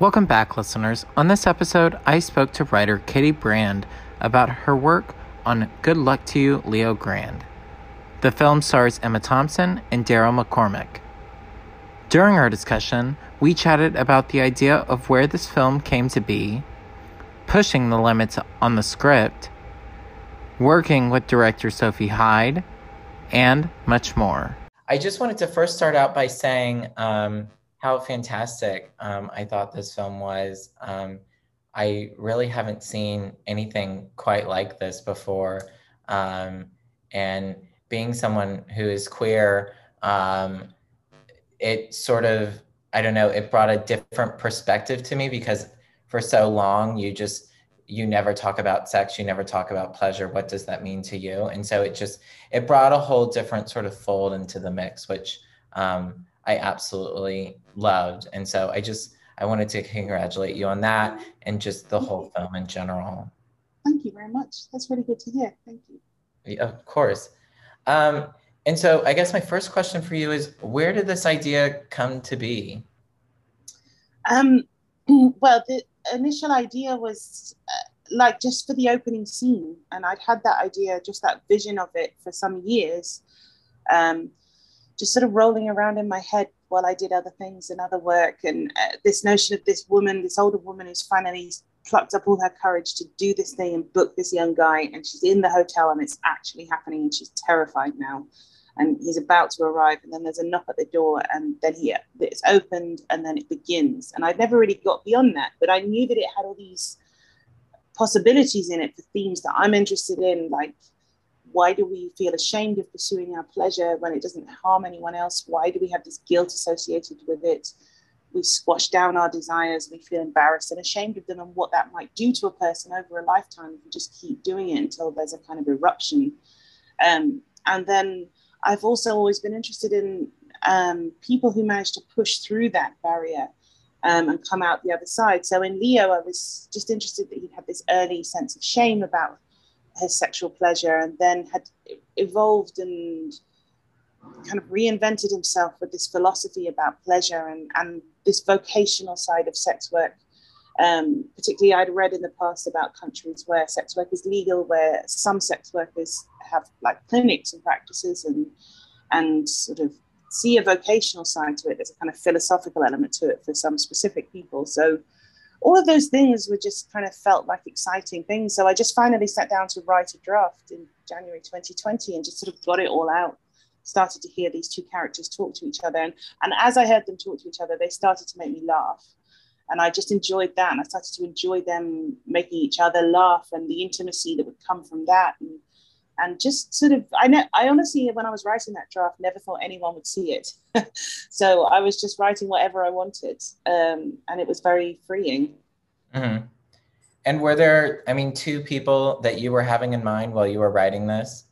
Welcome back, listeners. On this episode, I spoke to writer Katie Brand about her work on Good Luck to You, Leo Grande. The film stars Emma Thompson and Daryl McCormack. During our discussion, we chatted about the idea of where this film came to be, pushing the limits on the script, working with director Sophie Hyde, and much more. I just wanted to first start out by saying um, how fantastic um, I thought this film was. Um, I really haven't seen anything quite like this before. Um, and being someone who is queer, um, it sort of, I don't know, it brought a different perspective to me because for so long you just, you never talk about sex, you never talk about pleasure. What does that mean to you? And so it just, it brought a whole different sort of fold into the mix, which um, I absolutely loved. And so I just, I wanted to congratulate you on that and just the whole film in general. Thank you very much. That's really good to hear. Thank you. Yeah, of course. Um, and so I guess my first question for you is where did this idea come to be? Um, well, the initial idea was uh, like just for the opening scene. And I'd had that idea, just that vision of it for some years. Um, just sort of rolling around in my head while I did other things and other work. And uh, this notion of this woman, this older woman who's finally plucked up all her courage to do this thing and book this young guy. And she's in the hotel and it's actually happening. And she's terrified now. And he's about to arrive. And then there's a knock at the door. And then he, it's opened and then it begins. And I'd never really got beyond that. But I knew that it had all these possibilities in it for themes that I'm interested in, like why do we feel ashamed of pursuing our pleasure when it doesn't harm anyone else? Why do we have this guilt associated with it? We squash down our desires, we feel embarrassed and ashamed of them and what that might do to a person over a lifetime if we just keep doing it until there's a kind of eruption. Um, and then I've also always been interested in um, people who manage to push through that barrier um, and come out the other side. So in Leo, I was just interested that he had this early sense of shame about his sexual pleasure and then had evolved and kind of reinvented himself with this philosophy about pleasure and, and this vocational side of sex work. Um, particularly, I'd read in the past about countries where sex work is legal, where some sex workers have like clinics and practices and and sort of see a vocational side to it. There's a kind of philosophical element to it for some specific people. So all of those things were just kind of felt like exciting things. So I just finally sat down to write a draft in January 2020 and just sort of got it all out. Started to hear these two characters talk to each other. And, and as I heard them talk to each other, they started to make me laugh. And I just enjoyed that. And I started to enjoy them making each other laugh and the intimacy that would come from that. And and just sort of I know I honestly when I was writing that draft never thought anyone would see it. So I was just writing whatever I wanted um, and it was very freeing. Mm-hmm. and were there I mean two people that you were having in mind while you were writing this?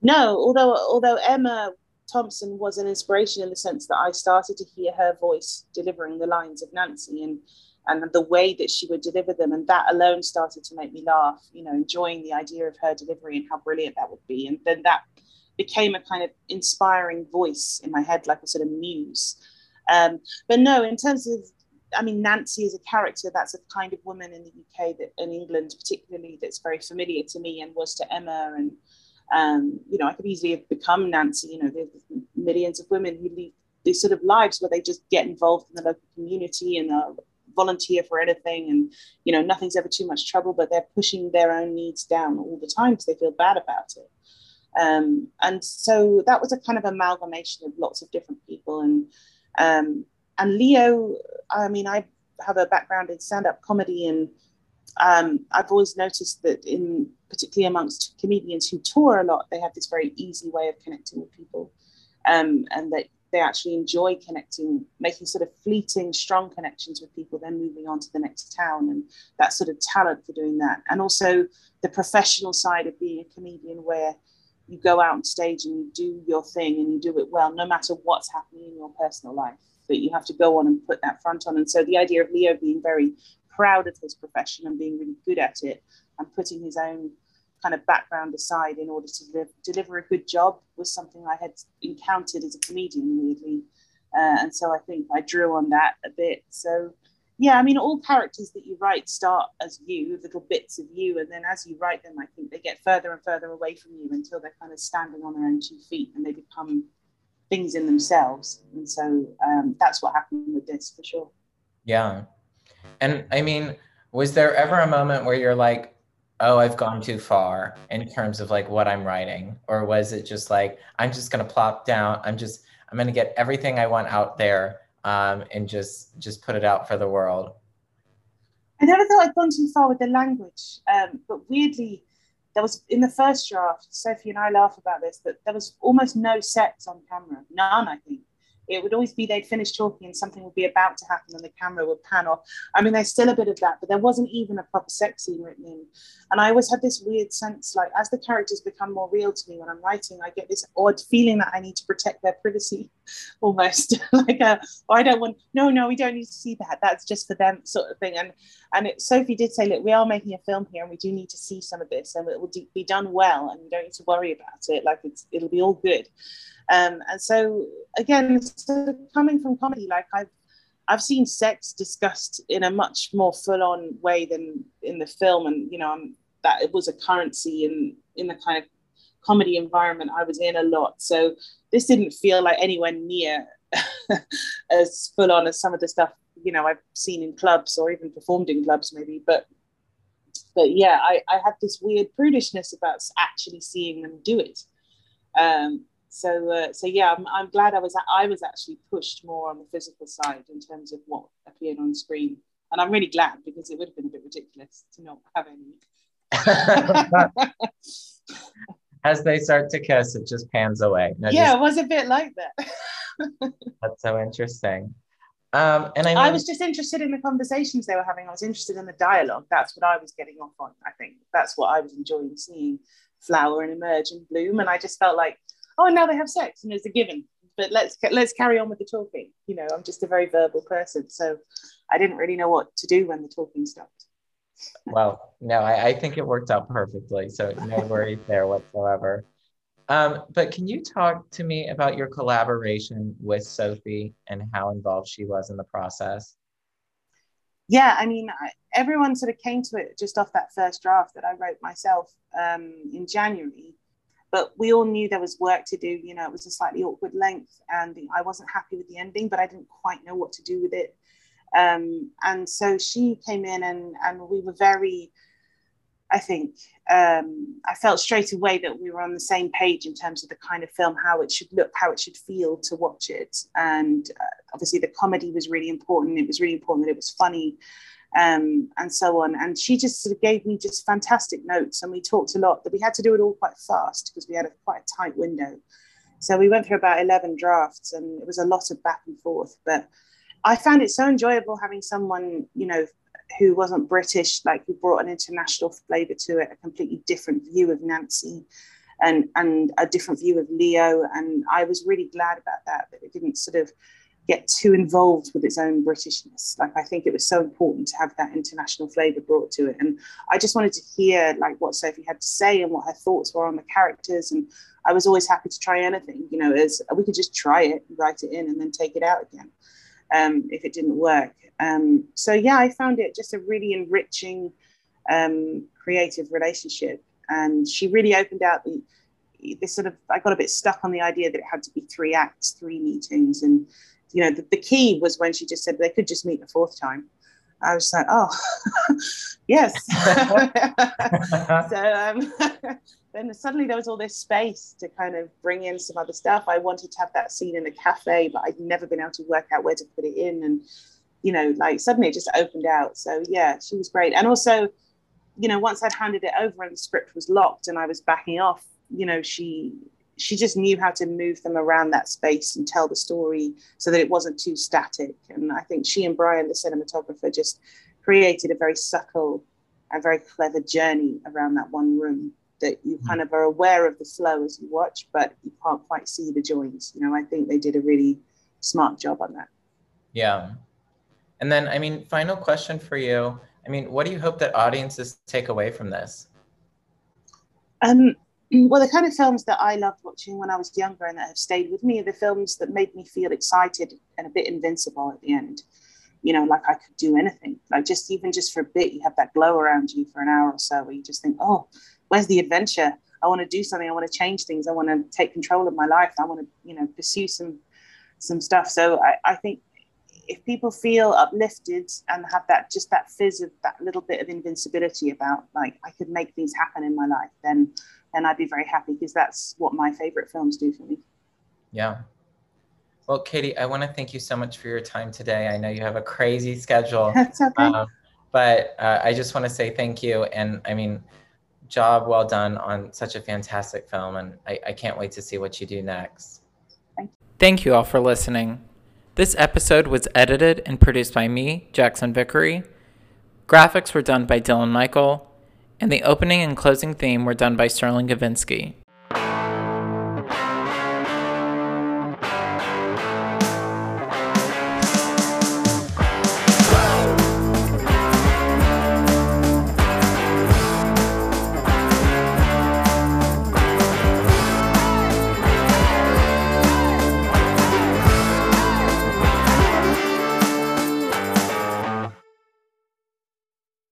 No although although Emma Thompson was an inspiration in the sense that I started to hear her voice delivering the lines of Nancy and and the way that she would deliver them. And that alone started to make me laugh, you know, enjoying the idea of her delivery and how brilliant that would be. And then that became a kind of inspiring voice in my head, like a sort of muse. Um, but no, in terms of, I mean, Nancy is a character that's a kind of woman in the UK that in England, particularly, that's very familiar to me and was to Emma. And, um, you know, I could easily have become Nancy. You know, there's millions of women who lead these sort of lives where they just get involved in the local community and are volunteer for anything and you know nothing's ever too much trouble but they're pushing their own needs down all the time because they feel bad about it. Um, and so that was a kind of amalgamation of lots of different people and um, and leo i mean i have a background in stand-up comedy and um, i've always noticed that in particularly amongst comedians who tour a lot they have this very easy way of connecting with people um, and that they actually enjoy connecting, making sort of fleeting, strong connections with people, then moving on to the next town, and that sort of talent for doing that. And also the professional side of being a comedian, where you go out on stage and you do your thing and you do it well, no matter what's happening in your personal life. That you have to go on and put that front on. And so the idea of Leo being very proud of his profession and being really good at it and putting his own kind of background aside in order to live, deliver a good job was something I had encountered as a comedian, weirdly. Uh, and so I think I drew on that a bit. So yeah, I mean, all characters that you write start as you, little bits of you, and then as you write them, I think they get further and further away from you until they're kind of standing on their own two feet and they become things in themselves. And so um, that's what happened with this for sure. Yeah. And I mean, was there ever a moment where you're like, oh, I've gone too far in terms of like what I'm writing? Or was it just like, I'm just going to plop down, I'm just, I'm going to get everything I want out there um, and just just put it out for the world. I never thought I'd gone too far with the language, um, but weirdly, there was in the first draft. Sophie and I laugh about this, but there was almost no sets on camera, none, I think it would always be they'd finish talking and something would be about to happen and the camera would pan off. I mean, there's still a bit of that, but there wasn't even a proper sex scene written in. And I always had this weird sense, like as the characters become more real to me when I'm writing, I get this odd feeling that I need to protect their privacy, almost like a, oh, I don't want, no, no, we don't need to see that. That's just for them, sort of thing. And and it, Sophie did say, look, we are making a film here, and we do need to see some of this, and it will be done well, and you don't need to worry about it. Like it's, it'll be all good. Um, and so again, so coming from comedy, like I've I've seen sex discussed in a much more full-on way than in the film, and you know I'm, that it was a currency in in the kind of comedy environment I was in a lot. So this didn't feel like anywhere near as full on as some of the stuff you know I've seen in clubs or even performed in clubs maybe. But but yeah, I, I had this weird prudishness about actually seeing them do it. Um, so uh, so yeah I'm, I'm glad I was I was actually pushed more on the physical side in terms of what appeared on screen and I'm really glad because it would have been a bit ridiculous to not have any as they start to kiss it just pans away no, yeah just... it was a bit like that that's so interesting um, and I. I was just interested in the conversations they were having. I was interested in the dialogue. That's what I was getting off on. I think that's what I was enjoying seeing flower and emerge and bloom. And I just felt like oh, now they have sex and it's a given. But let's let's carry on with the talking. You know, I'm just a very verbal person, so I didn't really know what to do when the talking stopped. well, no, I, I think it worked out perfectly. So no worries there whatsoever. Um, but can you talk to me about your collaboration with Sophie and how involved she was in the process? Yeah, I mean, I, everyone sort of came to it just off that first draft that I wrote myself um, in January but we all knew there was work to do. You know, it was a slightly awkward length, and I wasn't happy with the ending, but I didn't quite know what to do with it. Um, and so she came in, and and we were very. I think um, I felt straight away that we were on the same page in terms of the kind of film, how it should look, how it should feel to watch it, and uh, obviously the comedy was really important. It was really important that it was funny, um, and so on. And she just sort of gave me just fantastic notes, and we talked a lot. But we had to do it all quite fast because we had a quite a tight window. So we went through about eleven drafts, and it was a lot of back and forth. But I found it so enjoyable having someone, you know, who wasn't British, like who brought an international flavour to it, a completely different view of Nancy. And, and a different view of Leo. And I was really glad about that, that it didn't sort of get too involved with its own Britishness. Like I think it was so important to have that international flavour brought to it. And I just wanted to hear like what Sophie had to say and what her thoughts were on the characters. And I was always happy to try anything, you know, as we could just try it, write it in and then take it out again um, if it didn't work. Um, so yeah, I found it just a really enriching um, creative relationship. And she really opened out the, this sort of, I got a bit stuck on the idea that it had to be three acts, three meetings. And you know, the, the key was when she just said they could just meet the fourth time. I was like, oh, yes. so um, then suddenly there was all this space to kind of bring in some other stuff. I wanted to have that scene in a cafe, but I'd never been able to work out where to put it in. And, you know, like suddenly it just opened out. So yeah, she was great. And also, you know, once I'd handed it over and the script was locked and I was backing off, you know, she she just knew how to move them around that space and tell the story so that it wasn't too static. And I think she and Bryan, the cinematographer, just created a very subtle and very clever journey around that one room that you mm. kind of are aware of the flow as you watch, but you can't quite see the joins. You know, I think they did a really smart job on that. Yeah. And then, I mean, final question for you. I mean, what do you hope that audiences take away from this? Um, Mm. well, the kind of films that I loved watching when I was younger and that have stayed with me are the films that made me feel excited and a bit invincible at the end. you know, like I could do anything. Like just even just for a bit, you have that glow around you for an hour or so where you just think, oh, where's the adventure? I want to do something. I want to change things. I want to take control of my life. I want to, you know, pursue some some stuff. So I, I think if people feel uplifted and have that just that fizz of that little bit of invincibility about like I could make things happen in my life, then then I'd be very happy because that's what my favorite films do for me. Yeah. Well, Katie, I want to thank you so much for your time today. I know you have a crazy schedule. That's okay. Um, but uh, I just want to say thank you. And I mean, job well done on such a fantastic film. And I, I can't wait to see what you do next. Thank you. Thank you all for listening. This episode was edited and produced by me, Jackson Vickery. Graphics were done by Dylan Michael, and the opening and closing theme were done by Sterling Gavinsky.